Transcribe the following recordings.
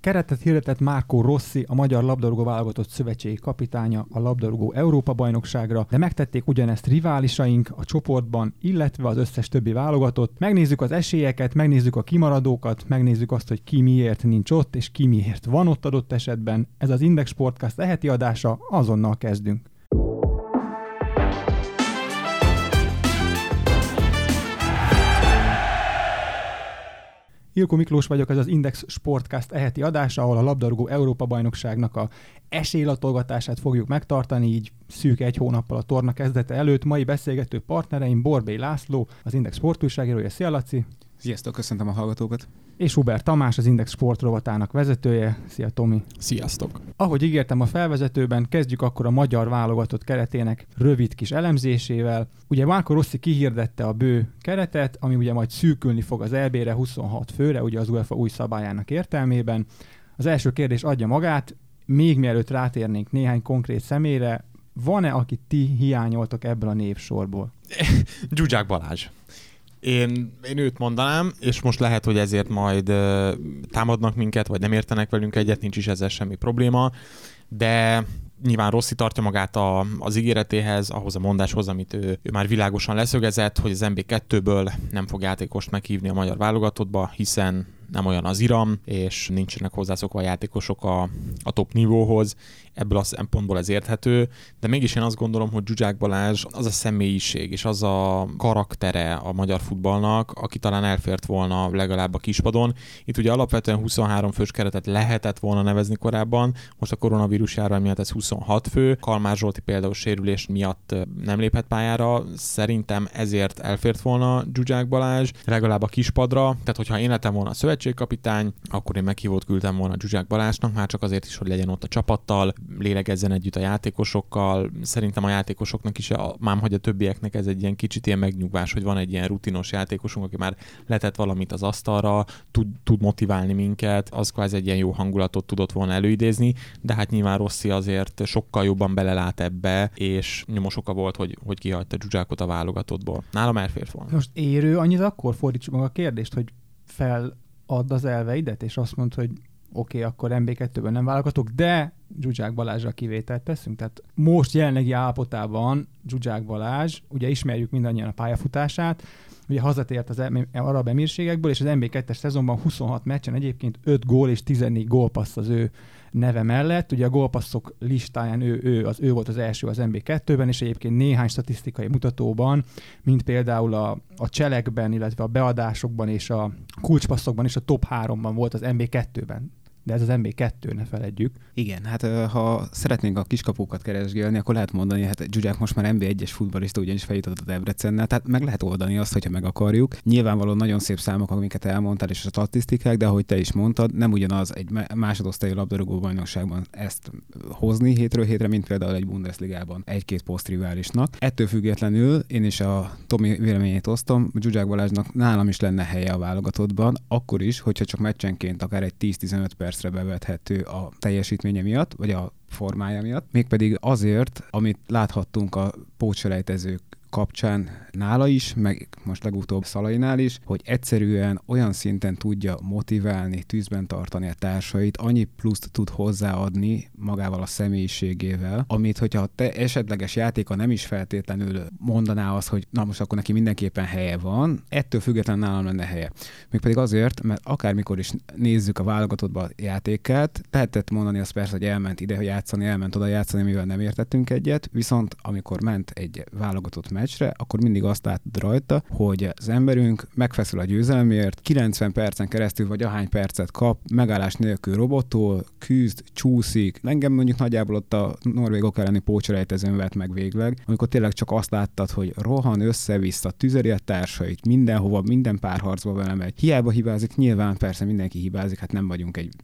Keretet hirdetett Márkó Rossi, a Magyar Labdarúgó Válogatott Szövetségi kapitánya a labdarúgó Európa-bajnokságra, de megtették ugyanezt riválisaink a csoportban, illetve az összes többi válogatott. Megnézzük az esélyeket, megnézzük a kimaradókat, megnézzük azt, hogy ki miért nincs ott, és ki miért van ott adott esetben. Ez az Index Sportcast eheti adása, azonnal kezdünk. Ilko Miklós vagyok, ez az Index Sportcast eheti adása, ahol a labdarúgó Európa-bajnokságnak a esélylatolgatását fogjuk megtartani, így szűk egy hónappal a torna kezdete előtt. Mai beszélgető partnereim Borbély László, az Index sportújságírója. Szia Laci! Sziasztok, köszöntöm a hallgatókat! És Hubert Tamás, az Index Sport rovatának vezetője. Szia Tomi! Sziasztok! Ahogy ígértem a felvezetőben, kezdjük akkor a magyar válogatott keretének rövid kis elemzésével. Ugye Márko Rossi kihirdette a bő keretet, ami ugye majd szűkülni fog az EB-re 26 főre, ugye az UEFA új szabályának értelmében. Az első kérdés adja magát, még mielőtt rátérnénk néhány konkrét személyre, van-e, akit ti hiányoltok ebből a névsorból? Gyugyák Balázs. Én, én őt mondanám, és most lehet, hogy ezért majd támadnak minket, vagy nem értenek velünk egyet, nincs is ezzel semmi probléma, de nyilván Rossi tartja magát a, az ígéretéhez, ahhoz a mondáshoz, amit ő, ő már világosan leszögezett, hogy az MB2-ből nem fog játékost meghívni a magyar válogatottba, hiszen nem olyan az iram, és nincsenek hozzászokva a játékosok a, a top nívóhoz, ebből a szempontból ez érthető, de mégis én azt gondolom, hogy Zsuzsák Balázs az a személyiség és az a karaktere a magyar futballnak, aki talán elfért volna legalább a kispadon. Itt ugye alapvetően 23 fős keretet lehetett volna nevezni korábban, most a koronavírus járvány miatt ez 26 fő. Kalmár Zsolti például sérülés miatt nem léphet pályára, szerintem ezért elfért volna Zsuzsák Balázs, legalább a kispadra, tehát hogyha én lettem volna a szövetségkapitány, akkor én meghívót küldtem volna Zsuzsák Balázsnak, már csak azért is, hogy legyen ott a csapattal, lélegezzen együtt a játékosokkal. Szerintem a játékosoknak is, a, mám hogy a többieknek ez egy ilyen kicsit ilyen megnyugvás, hogy van egy ilyen rutinos játékosunk, aki már letett valamit az asztalra, tud, tud motiválni minket, az kvázi egy ilyen jó hangulatot tudott volna előidézni, de hát nyilván Rossi azért sokkal jobban belelát ebbe, és nyomos oka volt, hogy, hogy kihagyta Zsuzsákot a válogatottból. Nálam elfért volna. Most érő annyit akkor fordítsuk meg a kérdést, hogy fel add az elveidet, és azt mondta, hogy oké, okay, akkor MB2-ben nem vállalhatok, de Zsuzsák Balázsra kivételt teszünk. Tehát most jelenlegi állapotában Zsuzsák Balázs, ugye ismerjük mindannyian a pályafutását, ugye hazatért az arab emírségekből, és az MB2-es szezonban 26 meccsen egyébként 5 gól és 14 gólpassz az ő neve mellett. Ugye a gólpasszok listáján ő, ő, az, ő volt az első az MB2-ben, és egyébként néhány statisztikai mutatóban, mint például a, a cselekben, illetve a beadásokban és a kulcspasszokban is a top 3-ban volt az MB2-ben de ez az MB2, ne feledjük. Igen, hát ha szeretnénk a kiskapukat keresgélni, akkor lehet mondani, hát Zsuzsák most már MB1-es futballista ugyanis feljutott a Debrecennel, tehát meg lehet oldani azt, hogyha meg akarjuk. Nyilvánvalóan nagyon szép számok, amiket elmondtál, és a statisztikák, de ahogy te is mondtad, nem ugyanaz egy másodosztályú labdarúgó bajnokságban ezt hozni hétről hétre, mint például egy Bundesligában egy-két posztriválisnak. Ettől függetlenül én is a Tomi véleményét osztom, Zsuzsák Balázsnak nálam is lenne helye a válogatottban, akkor is, hogyha csak meccsenként akár egy 10-15 perc percre bevethető a teljesítménye miatt, vagy a formája miatt, mégpedig azért, amit láthattunk a pótselejtezők kapcsán nála is, meg most legutóbb Szalainál is, hogy egyszerűen olyan szinten tudja motiválni, tűzben tartani a társait, annyi pluszt tud hozzáadni magával a személyiségével, amit hogyha te esetleges játéka nem is feltétlenül mondaná azt, hogy na most akkor neki mindenképpen helye van, ettől függetlenül nálam lenne helye. Mégpedig azért, mert akármikor is nézzük a válogatottba a játékát, lehetett mondani azt persze, hogy elment ide játszani, elment oda játszani, mivel nem értettünk egyet, viszont amikor ment egy válogatott meccsre, akkor mindig azt látod rajta, hogy az emberünk megfeszül a győzelmért, 90 percen keresztül vagy ahány percet kap, megállás nélkül robotol, küzd, csúszik. Engem mondjuk nagyjából ott a norvégok elleni pócselejtezőn vett meg végleg, amikor tényleg csak azt láttad, hogy rohan össze-vissza, tüzeri a társait, mindenhova, minden párharcba vele megy. Hiába hibázik, nyilván persze mindenki hibázik, hát nem vagyunk egy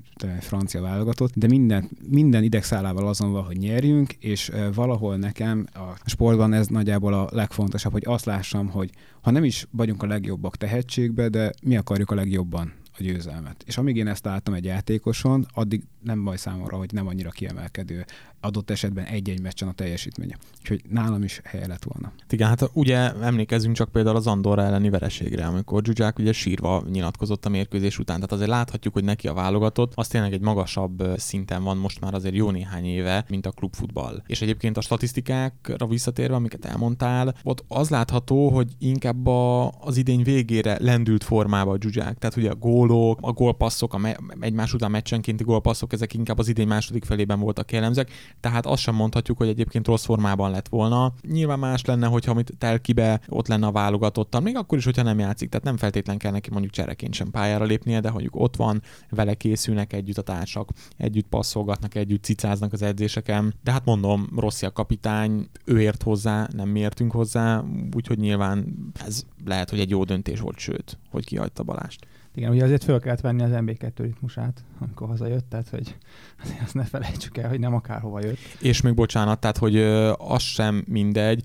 francia válogatott, de minden, minden idegszálával azon van, hogy nyerjünk, és valahol nekem a sportban ez nagyjából a legfontosabb, hogy azt lássam, hogy ha nem is vagyunk a legjobbak tehetségbe, de mi akarjuk a legjobban a győzelmet. És amíg én ezt láttam egy játékoson, addig nem baj számomra, hogy nem annyira kiemelkedő adott esetben egy-egy meccsen a teljesítménye. Úgyhogy nálam is helye lett volna. Igen, hát ugye emlékezzünk csak például az Andorra elleni vereségre, amikor Zsuzsák ugye sírva nyilatkozott a mérkőzés után. Tehát azért láthatjuk, hogy neki a válogatott, az tényleg egy magasabb szinten van most már azért jó néhány éve, mint a klubfutball. És egyébként a statisztikákra visszatérve, amiket elmondtál, ott az látható, hogy inkább a, az idény végére lendült formába a Zsuzsák. Tehát ugye a gólok, a gólpasszok, a me- egymás után meccsenkénti gólpasszok, ezek inkább az idény második felében voltak jellemzők tehát azt sem mondhatjuk, hogy egyébként rossz formában lett volna. Nyilván más lenne, hogyha amit telkibe ott lenne a válogatottan, még akkor is, hogyha nem játszik, tehát nem feltétlen kell neki mondjuk csereként sem pályára lépnie, de mondjuk ott van, vele készülnek együtt a társak, együtt passzolgatnak, együtt cicáznak az edzéseken. De hát mondom, rossz a kapitány, ő ért hozzá, nem mi értünk hozzá, úgyhogy nyilván ez lehet, hogy egy jó döntés volt, sőt, hogy kihagyta Balást. Igen, ugye azért föl kellett venni az MB2 ritmusát, amikor hazajött, tehát hogy azért azt ne felejtsük el, hogy nem akárhova jött. És még bocsánat, tehát hogy az sem mindegy,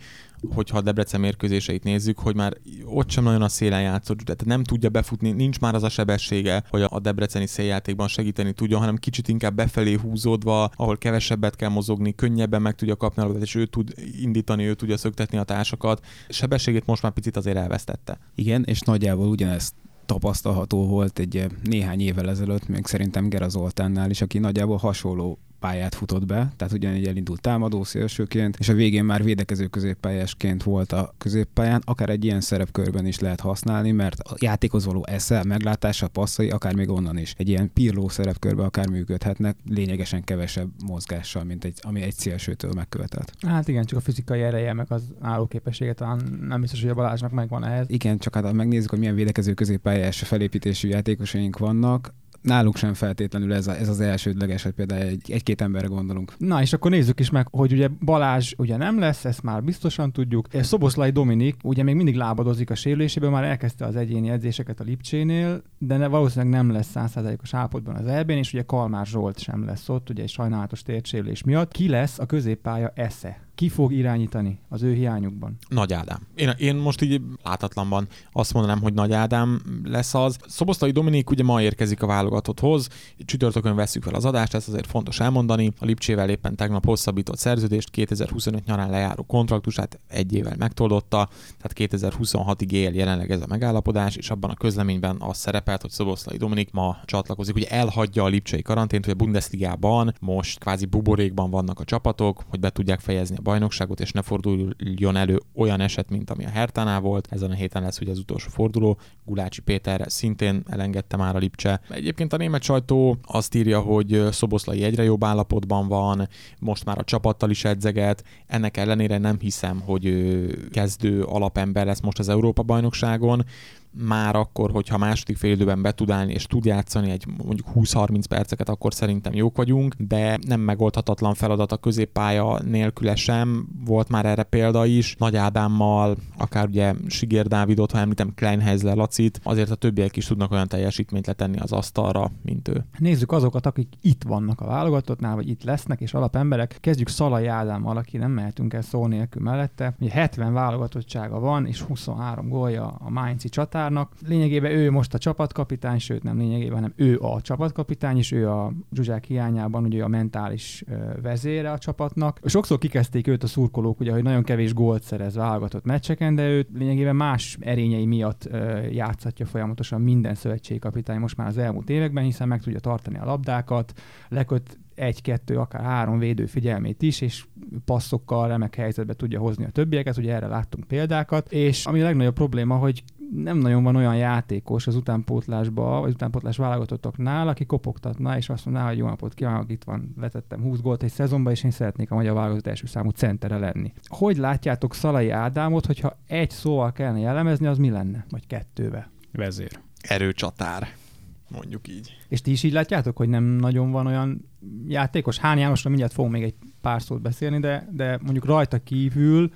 hogyha a Debrecen mérkőzéseit nézzük, hogy már ott sem nagyon a szélen játszott, tehát nem tudja befutni, nincs már az a sebessége, hogy a debreceni széljátékban segíteni tudja, hanem kicsit inkább befelé húzódva, ahol kevesebbet kell mozogni, könnyebben meg tudja kapni a labdát, és ő tud indítani, ő tudja szöktetni a társakat. Sebességét most már picit azért elvesztette. Igen, és nagyjából ugyanezt tapasztalható volt egy néhány évvel ezelőtt, még szerintem Gera Zoltánnál is, aki nagyjából hasonló pályát futott be, tehát ugyanígy elindult támadó szélsőként, és a végén már védekező középpályásként volt a középpályán, akár egy ilyen szerepkörben is lehet használni, mert a játékhoz való esze, meglátása, passzai, akár még onnan is egy ilyen pirló szerepkörben akár működhetnek, lényegesen kevesebb mozgással, mint egy, ami egy szélsőtől megkövetelt. Hát igen, csak a fizikai ereje, meg az állóképessége talán nem biztos, hogy a Balázsnak megvan ehhez. Igen, csak hát ha megnézzük, hogy milyen védekező középpályás felépítésű játékosaink vannak, náluk sem feltétlenül ez, a, ez az elsődleges, hogy például egy, egy-két emberre gondolunk. Na és akkor nézzük is meg, hogy ugye Balázs ugye nem lesz, ezt már biztosan tudjuk. Szoboszlai Dominik ugye még mindig lábadozik a sérüléséből, már elkezdte az egyéni edzéseket a Lipcsénél, de ne, valószínűleg nem lesz százszázalékos állapotban az elbén, és ugye Kalmár Zsolt sem lesz ott, ugye egy sajnálatos térsérülés miatt. Ki lesz a középpálya esze? Ki fog irányítani az ő hiányukban? Nagy Ádám. Én, én most így látatlanban azt mondanám, hogy Nagy Ádám lesz az. Szobosztai Dominik ugye ma érkezik a válogatotthoz, csütörtökön veszük fel az adást, ez azért fontos elmondani. A Lipcsével éppen tegnap hosszabbított szerződést, 2025 nyarán lejáró kontraktusát egy évvel megtoldotta, tehát 2026-ig él jelenleg ez a megállapodás, és abban a közleményben az szerepelt, hogy Szoboszlai Dominik ma csatlakozik, ugye elhagyja a Lipcsei karantént, hogy a Bundesligában most kvázi buborékban vannak a csapatok, hogy be tudják fejezni a bajnokságot, és ne forduljon elő olyan eset, mint ami a Hertánál volt. Ezen a héten lesz ugye az utolsó forduló. Gulácsi Péter szintén elengedte már a Lipcse. Egyébként a német sajtó azt írja, hogy Szoboszlai egyre jobb állapotban van, most már a csapattal is edzeget. Ennek ellenére nem hiszem, hogy kezdő alapember lesz most az Európa bajnokságon már akkor, hogyha második fél időben be tud állni és tud játszani egy mondjuk 20-30 perceket, akkor szerintem jók vagyunk, de nem megoldhatatlan feladat a középpálya nélküle sem. Volt már erre példa is, Nagy Ádámmal, akár ugye Sigér Dávidot, ha említem Kleinheisler Lacit, azért a többiek is tudnak olyan teljesítményt letenni az asztalra, mint ő. Nézzük azokat, akik itt vannak a válogatottnál, vagy itt lesznek, és alapemberek. Kezdjük Szalai Ádámmal, aki nem mehetünk el szó nélkül mellette. Ugye 70 válogatottsága van, és 23 gólja a Mainzi csatár Zsoltárnak. Lényegében ő most a csapatkapitány, sőt nem lényegében, hanem ő a csapatkapitány, és ő a Zsuzsák hiányában ugye a mentális vezére a csapatnak. Sokszor kikezdték őt a szurkolók, ugye, hogy nagyon kevés gólt szerez válogatott meccseken, de őt lényegében más erényei miatt játszhatja folyamatosan minden szövetségkapitány most már az elmúlt években, hiszen meg tudja tartani a labdákat, leköt egy-kettő, akár három védő figyelmét is, és passzokkal remek helyzetbe tudja hozni a többieket, ugye erre láttunk példákat, és ami a legnagyobb probléma, hogy nem nagyon van olyan játékos az utánpótlásba, vagy utánpótlás válogatottoknál, aki kopogtatna, és azt mondaná, hogy jó napot kívánok, itt van, letettem 20 gólt egy szezonban, és én szeretnék a magyar válogatott első számú centere lenni. Hogy látjátok Szalai Ádámot, hogyha egy szóval kellene jellemezni, az mi lenne? Vagy kettővel? Vezér. Erőcsatár mondjuk így. És ti is így látjátok, hogy nem nagyon van olyan játékos? Hán Jánosra mindjárt fogunk még egy pár szót beszélni, de, de mondjuk rajta kívül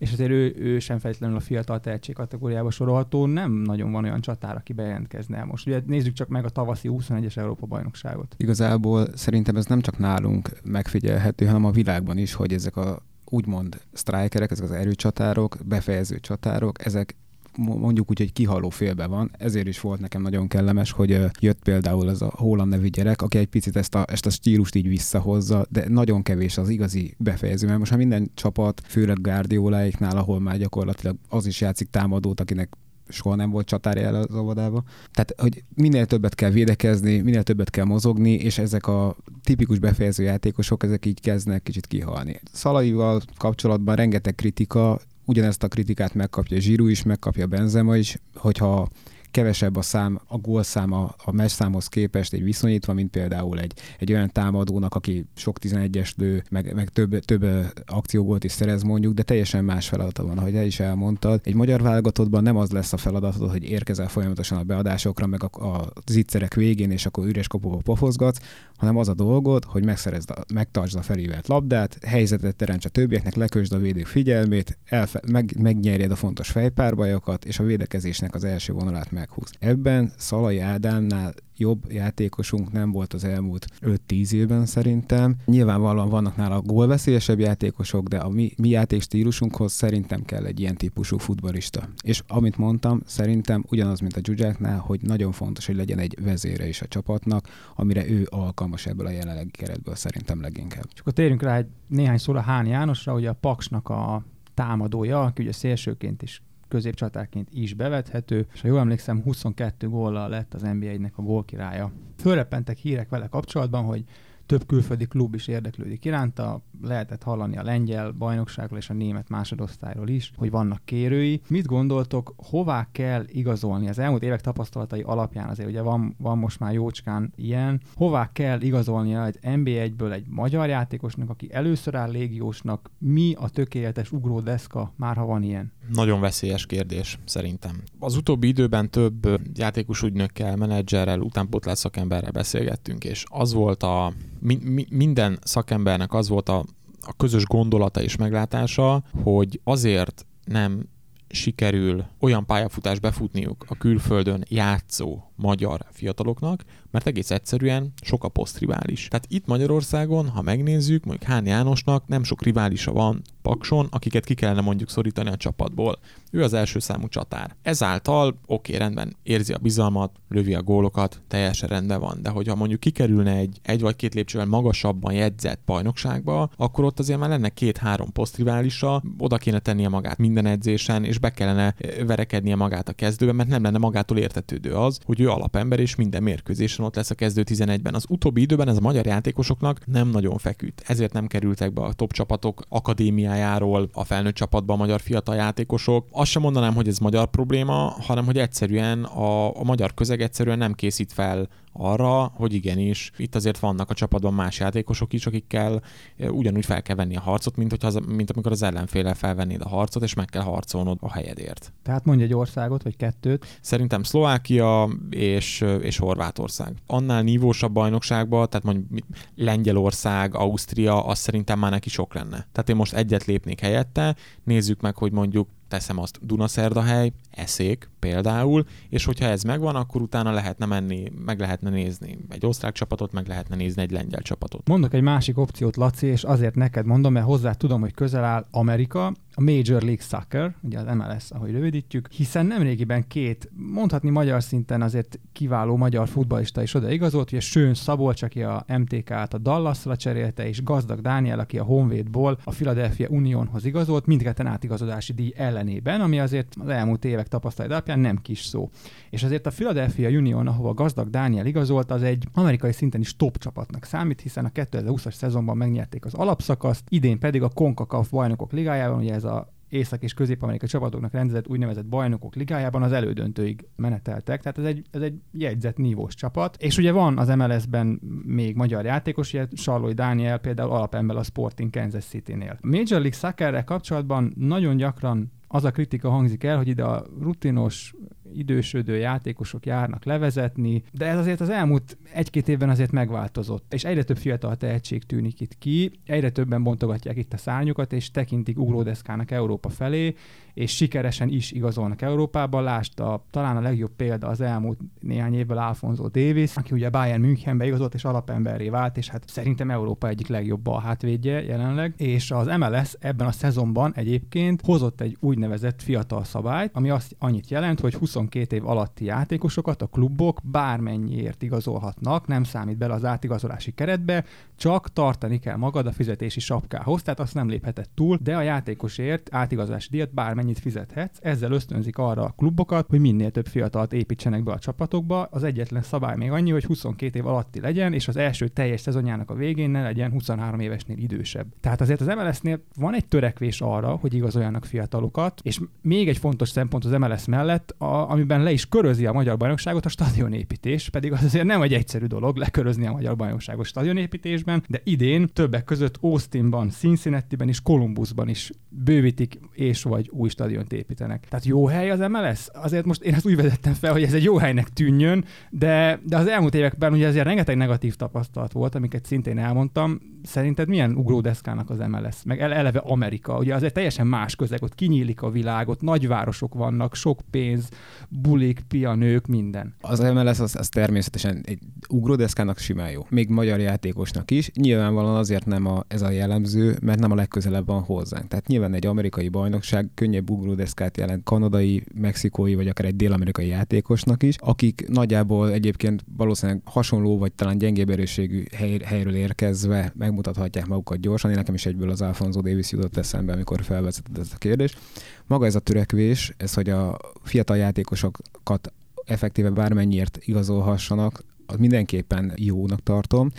és azért ő, ő sem feltétlenül a fiatal tehetség kategóriába sorolható, nem nagyon van olyan csatár, aki bejelentkezne most. Ugye nézzük csak meg a tavaszi 21-es Európa bajnokságot. Igazából szerintem ez nem csak nálunk megfigyelhető, hanem a világban is, hogy ezek a úgymond sztrájkerek, ezek az erőcsatárok, befejező csatárok, ezek mondjuk úgy, hogy kihaló félbe van, ezért is volt nekem nagyon kellemes, hogy jött például ez a Holland nevű gyerek, aki egy picit ezt a, ezt a stílust így visszahozza, de nagyon kevés az igazi befejező, mert most már minden csapat, főleg Guardioláiknál, ahol már gyakorlatilag az is játszik támadót, akinek soha nem volt csatárja el az óvodába. Tehát, hogy minél többet kell védekezni, minél többet kell mozogni, és ezek a tipikus befejező játékosok, ezek így kezdnek kicsit kihalni. Szalaival kapcsolatban rengeteg kritika, ugyanezt a kritikát megkapja Zsirú is, megkapja Benzema is, hogyha kevesebb a szám, a gólszám a, a meccsszámhoz képest egy viszonyítva, mint például egy, egy olyan támadónak, aki sok 11-es lő, meg, meg több, több akciógólt is szerez mondjuk, de teljesen más feladata van, ahogy el is elmondtad. Egy magyar válogatottban nem az lesz a feladatod, hogy érkezel folyamatosan a beadásokra, meg a, a zicserek végén, és akkor üres kopóba pofozgatsz, hanem az a dolgod, hogy megszerezd, a, megtartsd a felívelt labdát, helyzetet teremts a többieknek, lekösd a védők figyelmét, elfe, meg, megnyerjed a fontos fejpárbajokat, és a védekezésnek az első vonalát meghúz. Ebben Szalai Ádámnál jobb játékosunk nem volt az elmúlt 5-10 évben szerintem. Nyilvánvalóan vannak nála gólveszélyesebb játékosok, de a mi, mi játékstílusunkhoz szerintem kell egy ilyen típusú futbalista. És amit mondtam, szerintem ugyanaz, mint a Zsuzsáknál, hogy nagyon fontos, hogy legyen egy vezére is a csapatnak, amire ő alkalmas ebből a jelenlegi keretből szerintem leginkább. És akkor térjünk rá egy néhány szóra Hán Jánosra, ugye a Paksnak a támadója, aki ugye szélsőként is középcsatárként is bevethető, és ha jól emlékszem, 22 góllal lett az NBA-nek a gólkirálya. Fölreppentek hírek vele kapcsolatban, hogy több külföldi klub is érdeklődik iránta, lehetett hallani a lengyel bajnokságról és a német másodosztályról is, hogy vannak kérői. Mit gondoltok, hová kell igazolni? Az elmúlt évek tapasztalatai alapján azért ugye van, van most már jócskán ilyen. Hová kell igazolnia egy NB1-ből egy magyar játékosnak, aki először áll légiósnak? Mi a tökéletes ugródeszka, már ha van ilyen? Nagyon veszélyes kérdés, szerintem. Az utóbbi időben több játékos ügynökkel, menedzserrel, utánpótlás szakemberrel beszélgettünk, és az volt a mi, mi, minden szakembernek az volt a, a közös gondolata és meglátása, hogy azért nem sikerül olyan pályafutás befutniuk a külföldön játszó magyar fiataloknak, mert egész egyszerűen sok a posztrivális. Tehát itt Magyarországon, ha megnézzük, mondjuk Hán Jánosnak nem sok riválisa van Pakson, akiket ki kellene mondjuk szorítani a csapatból. Ő az első számú csatár. Ezáltal oké, rendben, érzi a bizalmat, lövi a gólokat, teljesen rendben van, de hogyha mondjuk kikerülne egy egy vagy két lépcsővel magasabban jegyzett bajnokságba, akkor ott azért már lenne két-három posztriválisa, oda kéne tennie magát minden edzésen, és be kellene verekednie magát a kezdőben, mert nem lenne magától értetődő az, hogy ő alapember és minden mérkőzésen ott lesz a kezdő 11-ben. Az utóbbi időben ez a magyar játékosoknak nem nagyon feküdt. Ezért nem kerültek be a top csapatok akadémiájáról a felnőtt csapatba a magyar fiatal játékosok. Azt sem mondanám, hogy ez magyar probléma, hanem hogy egyszerűen a, a magyar közeg egyszerűen nem készít fel arra, hogy igenis, itt azért vannak a csapatban más játékosok is, akikkel ugyanúgy fel kell venni a harcot, mint, hogyha az, mint amikor az ellenféle felvennéd a harcot, és meg kell harcolnod a helyedért. Tehát mondj egy országot, vagy kettőt. Szerintem Szlovákia és, és Horvátország. Annál nívósabb bajnokságban, tehát mondjuk Lengyelország, Ausztria, az szerintem már neki sok lenne. Tehát én most egyet lépnék helyette, nézzük meg, hogy mondjuk teszem azt Dunaszerdahely, Eszék például, és hogyha ez megvan, akkor utána lehetne menni, meg lehetne nézni egy osztrák csapatot, meg lehetne nézni egy lengyel csapatot. Mondok egy másik opciót, Laci, és azért neked mondom, mert hozzá tudom, hogy közel áll Amerika, a Major League Soccer, ugye az MLS, ahogy rövidítjük, hiszen nemrégiben két, mondhatni magyar szinten azért kiváló magyar futballista is oda igazolt, ugye Sőn Szabolcs, aki a MTK-t a Dallasra cserélte, és Gazdag Dániel, aki a Honvédból a Philadelphia Unionhoz igazolt, mindketten átigazodási díj ellenében, ami azért az elmúlt évek tapasztalat alapján nem kis szó. És azért a Philadelphia Union, ahova Gazdag Dániel igazolt, az egy amerikai szinten is top csapatnak számít, hiszen a 2020-as szezonban megnyerték az alapszakaszt, idén pedig a CONCACAF bajnokok ligájában, ugye ez a észak- és közép-amerikai csapatoknak rendezett úgynevezett bajnokok ligájában az elődöntőig meneteltek, tehát ez egy, ez egy jegyzett nívós csapat. És ugye van az MLS-ben még magyar játékos, ugye Sarlói Dániel például alapember a Sporting Kansas City-nél. Major League Soccer-rel kapcsolatban nagyon gyakran az a kritika hangzik el, hogy ide a rutinos idősödő játékosok járnak levezetni, de ez azért az elmúlt egy-két évben azért megváltozott, és egyre több fiatal tehetség tűnik itt ki, egyre többen bontogatják itt a szárnyukat, és tekintik ugródeszkának Európa felé, és sikeresen is igazolnak Európába. Lásta talán a legjobb példa az elmúlt néhány évvel Alfonso Davis, aki ugye Bayern Münchenbe igazolt, és alapemberré vált, és hát szerintem Európa egyik legjobb bal hátvédje jelenleg. És az MLS ebben a szezonban egyébként hozott egy úgynevezett fiatal szabályt, ami azt annyit jelent, hogy 22 év alatti játékosokat a klubok bármennyiért igazolhatnak, nem számít bele az átigazolási keretbe, csak tartani kell magad a fizetési sapkához, tehát azt nem léphetett túl, de a játékosért átigazolási díjat bármennyit fizethetsz. Ezzel ösztönzik arra a klubokat, hogy minél több fiatalt építsenek be a csapatokba. Az egyetlen szabály még annyi, hogy 22 év alatti legyen, és az első teljes szezonjának a végén ne legyen 23 évesnél idősebb. Tehát azért az MLS-nél van egy törekvés arra, hogy igazoljanak fiatalokat, és még egy fontos szempont az MLS mellett, a, amiben le is körözi a magyar bajnokságot, a stadionépítés, pedig az azért nem egy egyszerű dolog lekörözni a magyar bajnokságot stadionépítésben, de idén többek között Austinban, Cincinnati-ben és Columbusban is bővítik és vagy új stadiont építenek. Tehát jó hely az MLS? Azért most én ezt úgy vezettem fel, hogy ez egy jó helynek tűnjön, de, de az elmúlt években ugye azért rengeteg negatív tapasztalat volt, amiket szintén elmondtam. Szerinted milyen ugródeszkának az MLS? Meg eleve Amerika, ugye azért teljesen más közeg, ott kinyílik a világ, ott nagyvárosok vannak, sok pénz, bulik, pianők, minden. Az MLS az, az természetesen egy ugródeszkának simán jó. Még magyar játékosnak is. Nyilvánvalóan azért nem a, ez a jellemző, mert nem a legközelebb van hozzánk. Tehát nyilván egy amerikai bajnokság könnyebb ugródeszkát jelent kanadai, mexikói vagy akár egy dél-amerikai játékosnak is, akik nagyjából egyébként valószínűleg hasonló vagy talán gyengébb erősségű hely, helyről érkezve megmutathatják magukat gyorsan. Én nekem is egyből az Alfonso Davis jutott eszembe, amikor felvezetett ezt a kérdést. Maga ez a törekvés, ez, hogy a fiatal játékosokat effektíve bármennyiért igazolhassanak, az mindenképpen jónak tartom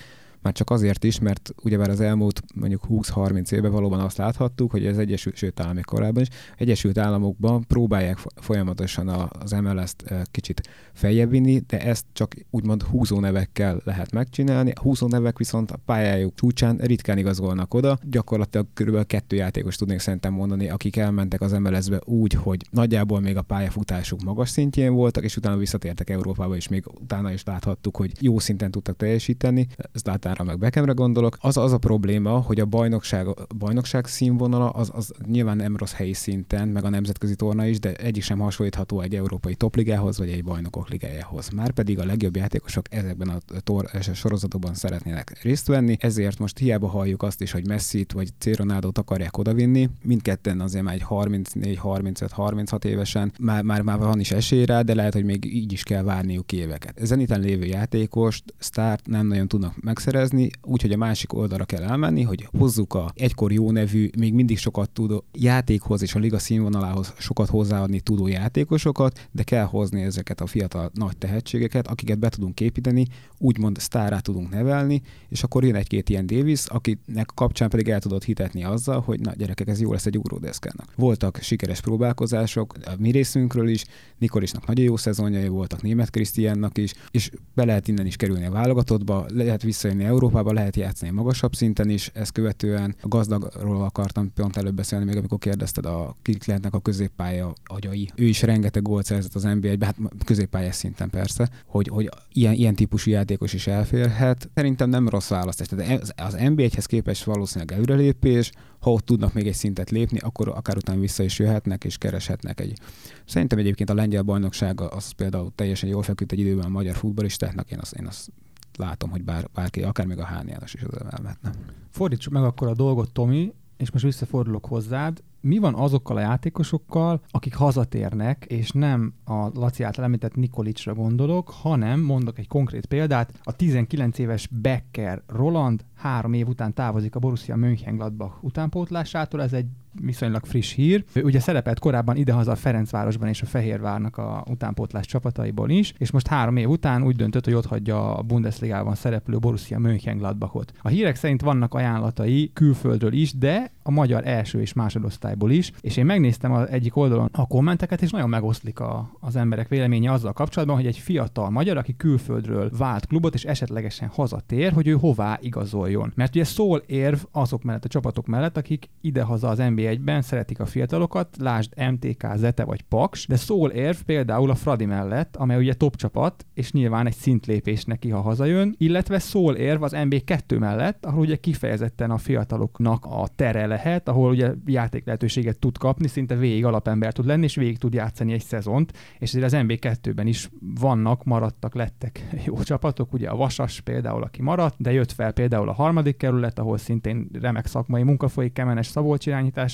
már csak azért is, mert ugyebár az elmúlt mondjuk 20-30 évben valóban azt láthattuk, hogy az Egyesült, sőt még korábban is, Egyesült Államokban próbálják folyamatosan az MLS-t kicsit feljebb vinni, de ezt csak úgymond húzó nevekkel lehet megcsinálni. A húzó nevek viszont a pályájuk csúcsán ritkán igazolnak oda. Gyakorlatilag körülbelül kettő játékos tudnék szerintem mondani, akik elmentek az MLS-be úgy, hogy nagyjából még a pályafutásuk magas szintjén voltak, és utána visszatértek Európába, és még utána is láthattuk, hogy jó szinten tudtak teljesíteni. Ezt Zlatára meg Beckhamre gondolok. Az az a probléma, hogy a bajnokság, bajnokság színvonala az, az nyilván nem rossz helyi szinten, meg a nemzetközi torna is, de egyik sem hasonlítható egy európai topligához, vagy egy bajnokok ligájához. Márpedig a legjobb játékosok ezekben a, tor- a sorozatokban szeretnének részt venni, ezért most hiába halljuk azt is, hogy Messi-t vagy C. Ronaldo-t akarják odavinni. Mindketten azért már egy 34, 35, 36 évesen már, már, már van is esély rá, de lehet, hogy még így is kell várniuk éveket. Zeniten lévő játékost, sztárt nem nagyon tudnak megszerezni, úgyhogy a másik oldalra kell elmenni, hogy hozzuk a egykor jó nevű, még mindig sokat tudó játékhoz és a liga színvonalához sokat hozzáadni tudó játékosokat, de kell hozni ezeket a fiatal nagy tehetségeket, akiket be tudunk építeni, úgymond sztárá tudunk nevelni, és akkor jön egy-két ilyen Davis, akinek kapcsán pedig el tudod hitetni azzal, hogy na gyerekek, ez jó lesz egy ugródeszkának. Voltak sikeres próbálkozások a mi részünkről is, Nikolisnak nagyon jó szezonjai voltak, német Krisztiánnak is, és be lehet innen is kerülni a válogatottba, lehet visszajönni Európába, lehet játszani magasabb szinten is, ezt követően a gazdagról akartam pont előbb beszélni, még amikor kérdezted a kik lehetnek a középpálya agyai. Ő is rengeteg gólt szerzett az NBA-be, hát középpályás szinten persze, hogy, hogy ilyen, ilyen típusú játékos is elférhet. Szerintem nem rossz választás. Tehát az NBA-hez képest valószínűleg előrelépés, ha ott tudnak még egy szintet lépni, akkor akár utána vissza is jöhetnek és kereshetnek egy. Szerintem egyébként a lengyel bajnokság az például teljesen jól feküdt egy időben a magyar futballistáknak, én azt, én azt látom, hogy bár, bárki, akár még a Hán János is az elmehetne. Fordítsuk meg akkor a dolgot, Tomi, és most visszafordulok hozzád. Mi van azokkal a játékosokkal, akik hazatérnek, és nem a Laci által említett Nikolicsra gondolok, hanem mondok egy konkrét példát, a 19 éves Becker Roland három év után távozik a Borussia Mönchengladbach utánpótlásától, ez egy viszonylag friss hír. Ő ugye szerepelt korábban idehaza a Ferencvárosban és a Fehérvárnak a utánpótlás csapataiból is, és most három év után úgy döntött, hogy ott hagyja a Bundesligában szereplő Borussia Mönchengladbachot. A hírek szerint vannak ajánlatai külföldről is, de a magyar első és másodosztályból is, és én megnéztem az egyik oldalon a kommenteket, és nagyon megoszlik a, az emberek véleménye azzal kapcsolatban, hogy egy fiatal magyar, aki külföldről vált klubot, és esetlegesen hazatér, hogy ő hová igazoljon. Mert ugye szól érv azok mellett, a csapatok mellett, akik idehaza az NB1-ben szeretik a fiatalokat, lásd MTK, Zete vagy Paks, de szól érv például a Fradi mellett, amely ugye top csapat, és nyilván egy szintlépés neki, ha hazajön, illetve szól érv az MB2 mellett, ahol ugye kifejezetten a fiataloknak a tere lehet, ahol ugye játék lehetőséget tud kapni, szinte végig alapember tud lenni, és végig tud játszani egy szezont, és azért az MB2-ben is vannak, maradtak, lettek jó csapatok, ugye a Vasas például, aki maradt, de jött fel például a harmadik kerület, ahol szintén remek szakmai munka folyik Kemenes Szabolcs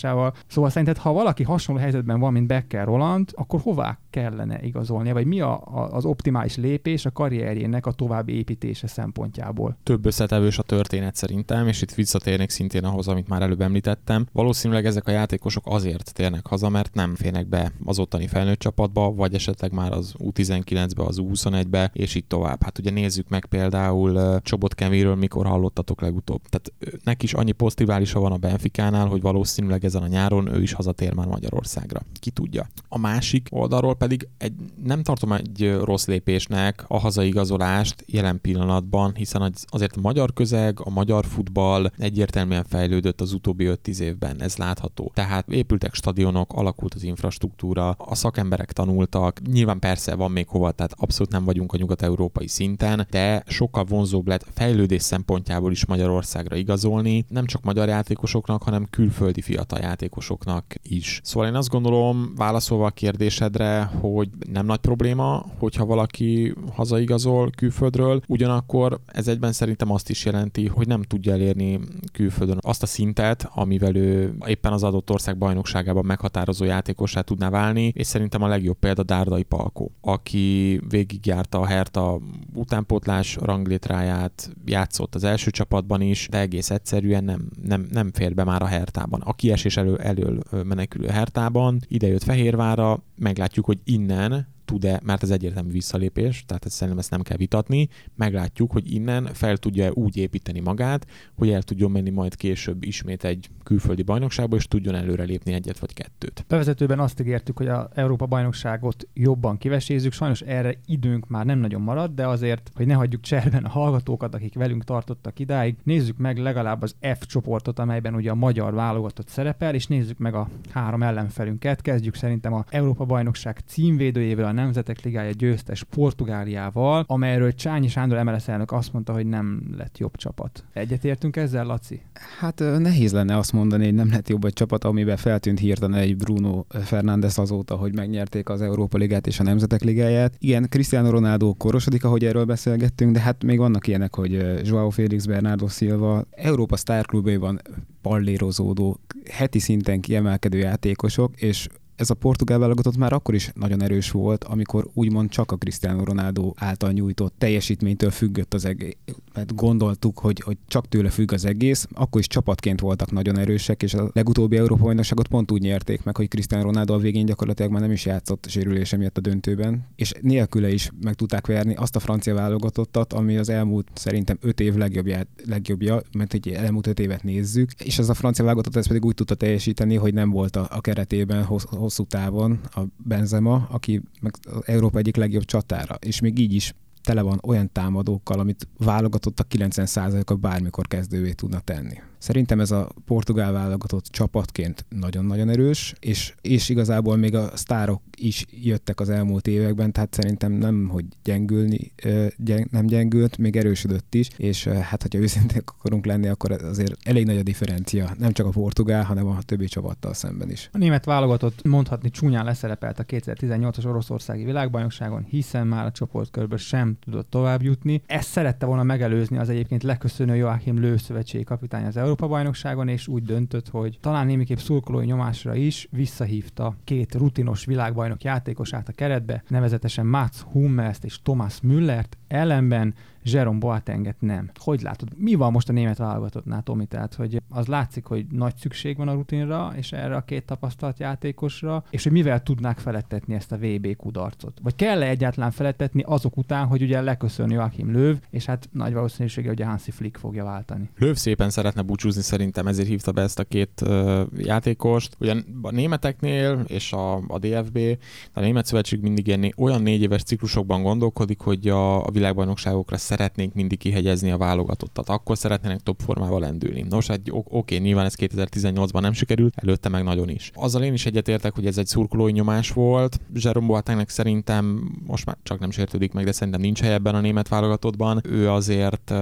irányításával. Szóval szerinted, ha valaki hasonló helyzetben van, mint Becker Roland, akkor hová kellene igazolnia, vagy mi a, a, az optimális lépés a karrierjének a további építése szempontjából? Több összetevős a történet szerintem, és itt visszatérnék szintén ahhoz, amit már előbb említettem. Valószínűleg ezek a játékosok azért térnek haza, mert nem férnek be az ottani felnőtt csapatba, vagy esetleg már az U19-be, az U21-be, és így tovább. Hát ugye nézzük meg például Csobot Kemiről, mikor hallottatok legutóbb. Tehát neki is annyi posztriválisa van a Benficánál, hogy valószínűleg ezen a nyáron ő is hazatér már Magyarországra. Ki tudja. A másik oldalról pedig egy, nem tartom egy rossz lépésnek a hazaigazolást jelen pillanatban, hiszen az, azért a magyar közeg, a magyar futball egyértelműen fejlődött az utóbbi 5-10 évben, ez látható. Tehát épültek stadionok, alakult az infrastruktúra, a szakemberek tanultak, nyilván persze van még hova, tehát abszolút nem vagyunk a nyugat-európai szinten, de sokkal vonzóbb lett fejlődés szempontjából is Magyarországra igazolni, nem csak magyar játékosoknak, hanem külföldi fiatal játékosoknak is. Szóval én azt gondolom, válaszolva a kérdésedre, hogy nem nagy probléma, hogyha valaki hazaigazol külföldről, ugyanakkor ez egyben szerintem azt is jelenti, hogy nem tudja elérni külföldön azt a szintet, amivel ő éppen az adott ország bajnokságában meghatározó játékosá tudná válni, és szerintem a legjobb példa Dárdai Palkó, aki végigjárta a Herta utánpótlás ranglétráját, játszott az első csapatban is, de egész egyszerűen nem, nem, nem fér be már a Hertában. A kiesés elő, elől menekülő Hertában, ide jött Fehérvára, meglátjuk, hogy innen tud-e, mert ez egyértelmű visszalépés, tehát ezt szerintem ezt nem kell vitatni, meglátjuk, hogy innen fel tudja úgy építeni magát, hogy el tudjon menni majd később ismét egy külföldi bajnokságba, és tudjon előrelépni egyet vagy kettőt. Bevezetőben azt ígértük, hogy a Európa bajnokságot jobban kivesézzük, sajnos erre időnk már nem nagyon marad, de azért, hogy ne hagyjuk cserben a hallgatókat, akik velünk tartottak idáig, nézzük meg legalább az F csoportot, amelyben ugye a magyar válogatott szerepel, és nézzük meg a három ellenfelünket. Kezdjük szerintem a Európa bajnokság címvédőjével, a Nemzetek Ligája győztes Portugáliával, amelyről Csányi Sándor MLS elnök azt mondta, hogy nem lett jobb csapat. Egyetértünk ezzel, Laci? Hát nehéz lenne azt mondani, hogy nem lett jobb egy csapat, amiben feltűnt hirtelen egy Bruno Fernández azóta, hogy megnyerték az Európa Ligát és a Nemzetek Ligáját. Igen, Cristiano Ronaldo korosodik, ahogy erről beszélgettünk, de hát még vannak ilyenek, hogy Joao Félix, Bernardo Silva, Európa sztárklubjaiban pallérozódó, heti szinten kiemelkedő játékosok, és ez a portugál válogatott már akkor is nagyon erős volt, amikor úgymond csak a Cristiano Ronaldo által nyújtott teljesítménytől függött az egész. Mert gondoltuk, hogy, hogy csak tőle függ az egész, akkor is csapatként voltak nagyon erősek, és a legutóbbi Európa bajnokságot pont úgy nyerték meg, hogy Cristiano Ronaldo a végén gyakorlatilag már nem is játszott sérülése miatt a döntőben, és nélküle is meg tudták verni azt a francia válogatottat, ami az elmúlt szerintem öt év legjobbja, legjobbja mert hogy elmúlt öt évet nézzük, és ez a francia válogatott ez pedig úgy tudta teljesíteni, hogy nem volt a, a keretében hosszú távon a Benzema, aki meg az Európa egyik legjobb csatára, és még így is tele van olyan támadókkal, amit válogatott a 90%-a bármikor kezdővé tudna tenni. Szerintem ez a portugál válogatott csapatként nagyon-nagyon erős, és, és igazából még a sztárok is jöttek az elmúlt években, tehát szerintem nem, hogy gyengülni, gyeng, nem gyengült, még erősödött is, és hát, hogyha őszintén akarunk lenni, akkor azért elég nagy a differencia, nem csak a portugál, hanem a többi csapattal szemben is. A német válogatott mondhatni csúnyán leszerepelt a 2018-as oroszországi világbajnokságon, hiszen már a csoportkörből sem tudott tovább jutni. Ezt szerette volna megelőzni az egyébként leköszönő Joachim Lő szövetségi kapitány az Európa-bajnokságon, és úgy döntött, hogy talán némiképp szurkolói nyomásra is visszahívta két rutinos világbajnok játékosát a keretbe, nevezetesen Mats Hummels és Thomas Müllert, ellenben Jerome Boatenget nem. Hogy látod? Mi van most a német válogatottnál, Tomi? Tehát, hogy az látszik, hogy nagy szükség van a rutinra, és erre a két tapasztalt játékosra, és hogy mivel tudnák felettetni ezt a VB kudarcot? Vagy kell-e egyáltalán felettetni azok után, hogy ugye leköszön Joachim Löw, és hát nagy valószínűsége, hogy a Hansi Flick fogja váltani. Löw szépen szeretne búcsúzni szerintem, ezért hívta be ezt a két uh, játékost. Ugye a németeknél és a, a DFB, a Német Szövetség mindig ilyen, olyan négy éves ciklusokban gondolkodik, hogy a, a világbajnokságokra szeretnénk mindig kihegyezni a válogatottat. Akkor szeretnének top formával lendülni. Nos, hát oké, nyilván ez 2018-ban nem sikerült, előtte meg nagyon is. Azzal én is egyetértek, hogy ez egy szurkolói nyomás volt. Jerome Boatengnek szerintem most már csak nem sértődik meg, de szerintem nincs hely ebben a német válogatottban. Ő azért uh,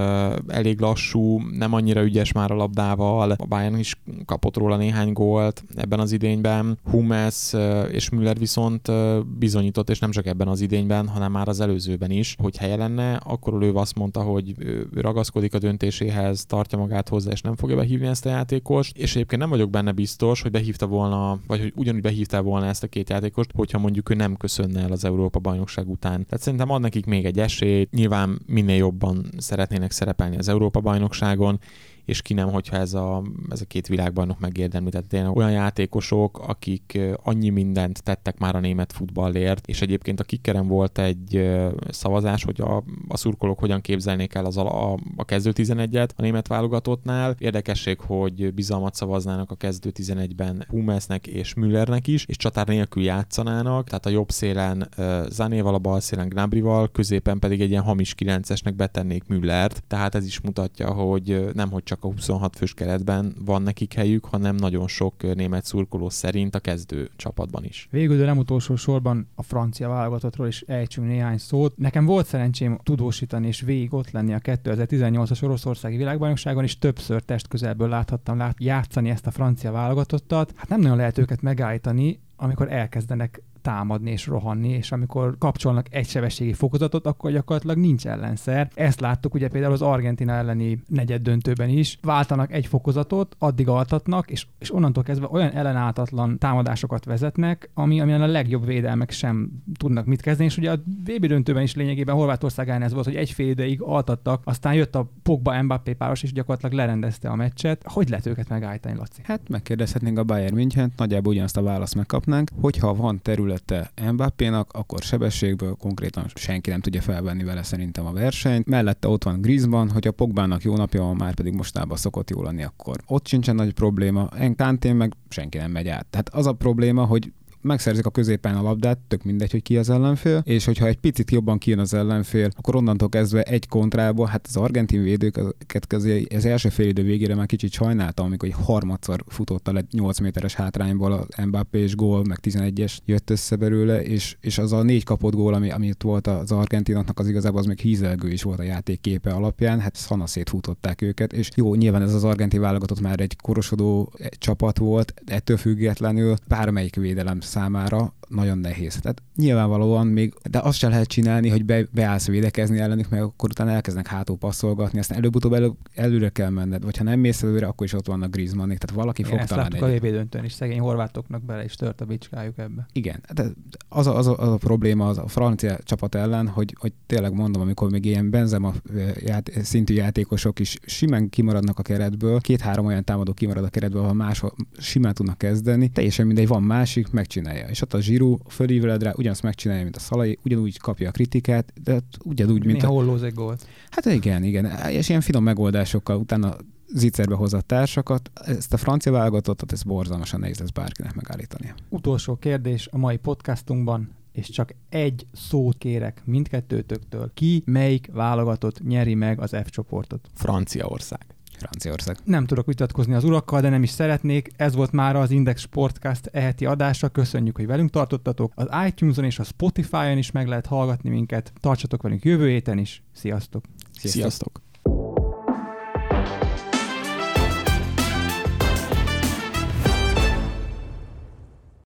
elég lassú, nem annyira ügyes már a labdával. A Bayern is kapott róla néhány gólt ebben az idényben. Hummels uh, és Müller viszont uh, bizonyított, és nem csak ebben az idényben, hanem már az előzőben is, hogy helye lenne, akkor ő azt mondta, hogy ragaszkodik a döntéséhez, tartja magát hozzá, és nem fogja behívni ezt a játékost. És egyébként nem vagyok benne biztos, hogy behívta volna, vagy hogy ugyanúgy behívta volna ezt a két játékost, hogyha mondjuk ő nem köszönne el az Európa bajnokság után. Tehát szerintem ad nekik még egy esélyt. Nyilván minél jobban szeretnének szerepelni az Európa bajnokságon, és ki nem, hogyha ez a, ez a két világbajnok megérdemli. Tehát tényleg olyan játékosok, akik annyi mindent tettek már a német futballért, és egyébként a kikeren volt egy szavazás, hogy a, a szurkolók hogyan képzelnék el az a, a, a kezdő 11-et a német válogatottnál. Érdekesség, hogy bizalmat szavaznának a kezdő 11-ben Hummelsnek és Müllernek is, és csatár nélkül játszanának, tehát a jobb szélen uh, Zanéval, a bal szélen Gnabrival, középen pedig egy ilyen hamis 9-esnek betennék Müllert, tehát ez is mutatja, hogy nem hogy csak csak a 26 fős keretben van nekik helyük, hanem nagyon sok német szurkoló szerint a kezdő csapatban is. Végül, de nem utolsó sorban a francia válogatottról is ejtsünk néhány szót. Nekem volt szerencsém tudósítani és végig ott lenni a 2018-as Oroszországi világbajnokságon, és többször test közelből láthattam lát, játszani ezt a francia válogatottat. Hát nem nagyon lehet őket megállítani, amikor elkezdenek támadni és rohanni, és amikor kapcsolnak egy sebességi fokozatot, akkor gyakorlatilag nincs ellenszer. Ezt láttuk ugye például az Argentina elleni negyed döntőben is. Váltanak egy fokozatot, addig altatnak, és, és onnantól kezdve olyan ellenáltatlan támadásokat vezetnek, ami, amilyen a legjobb védelmek sem tudnak mit kezdeni, és ugye a VB döntőben is lényegében Horvátország ez volt, hogy egy fél ideig altattak, aztán jött a Pogba Mbappé páros, és gyakorlatilag lerendezte a meccset. Hogy lehet őket megállítani, Laci? Hát megkérdezhetnénk a Bayern München, nagyjából ugyanazt a választ megkapnánk, hogyha van terület területe Mbappénak, akkor sebességből konkrétan senki nem tudja felvenni vele szerintem a versenyt. Mellette ott van Griezmann, hogy a Pogbának jó napja van, már pedig mostában szokott jól lenni, akkor ott sincsen nagy probléma. Enkantén meg senki nem megy át. Tehát az a probléma, hogy megszerzik a középen a labdát, tök mindegy, hogy ki az ellenfél, és hogyha egy picit jobban kijön az ellenfél, akkor onnantól kezdve egy kontrába, hát az argentin védőket az első fél idő végére már kicsit sajnáltam, amikor egy harmadszor futotta le 8 méteres hátrányból a Mbappé és gól, meg 11-es jött össze belőle, és, és az a négy kapott gól, ami, ami ott volt az argentinoknak, az igazából az még hízelgő is volt a játék képe alapján, hát szana futották őket, és jó, nyilván ez az argentin válogatott már egy korosodó csapat volt, ettől függetlenül bármelyik védelem számára nagyon nehéz. Tehát nyilvánvalóan még, de azt sem lehet csinálni, hogy be, beállsz védekezni ellenük, meg akkor utána elkezdenek hátul passzolgatni, aztán előbb-utóbb elő, előre kell menned, vagy ha nem mész előre, akkor is ott vannak Griezmannék, tehát valaki Igen, fog ezt találni. Egy... a döntőn is, szegény horvátoknak bele is tört a bicskájuk ebbe. Igen, de az a, az a, az a probléma az a francia csapat ellen, hogy, hogy tényleg mondom, amikor még ilyen Benzema ját, szintű játékosok is simán kimaradnak a keretből, két-három olyan támadó kimarad a keretből, ha máshol simán tudnak kezdeni, teljesen mindegy, van másik, megcsinálja. És ott a Giroud fölíveled rá, ugyanazt megcsinálja, mint a Szalai, ugyanúgy kapja a kritikát, de ugyanúgy, mint Néha a... egy gólt. Hát igen, igen. És ilyen finom megoldásokkal utána zicserbe hozza a társakat. Ezt a francia válogatottat, ez borzalmasan nehéz lesz bárkinek megállítani. Utolsó kérdés a mai podcastunkban, és csak egy szót kérek mindkettőtöktől. Ki, melyik válogatott nyeri meg az F csoportot? Franciaország. Franciaország. Nem tudok vitatkozni az urakkal, de nem is szeretnék. Ez volt már az Index Sportcast eheti adása. Köszönjük, hogy velünk tartottatok. Az iTunes-on és a Spotify-on is meg lehet hallgatni minket. Tartsatok velünk jövő héten is. Sziasztok! Sziasztok! Sziasztok.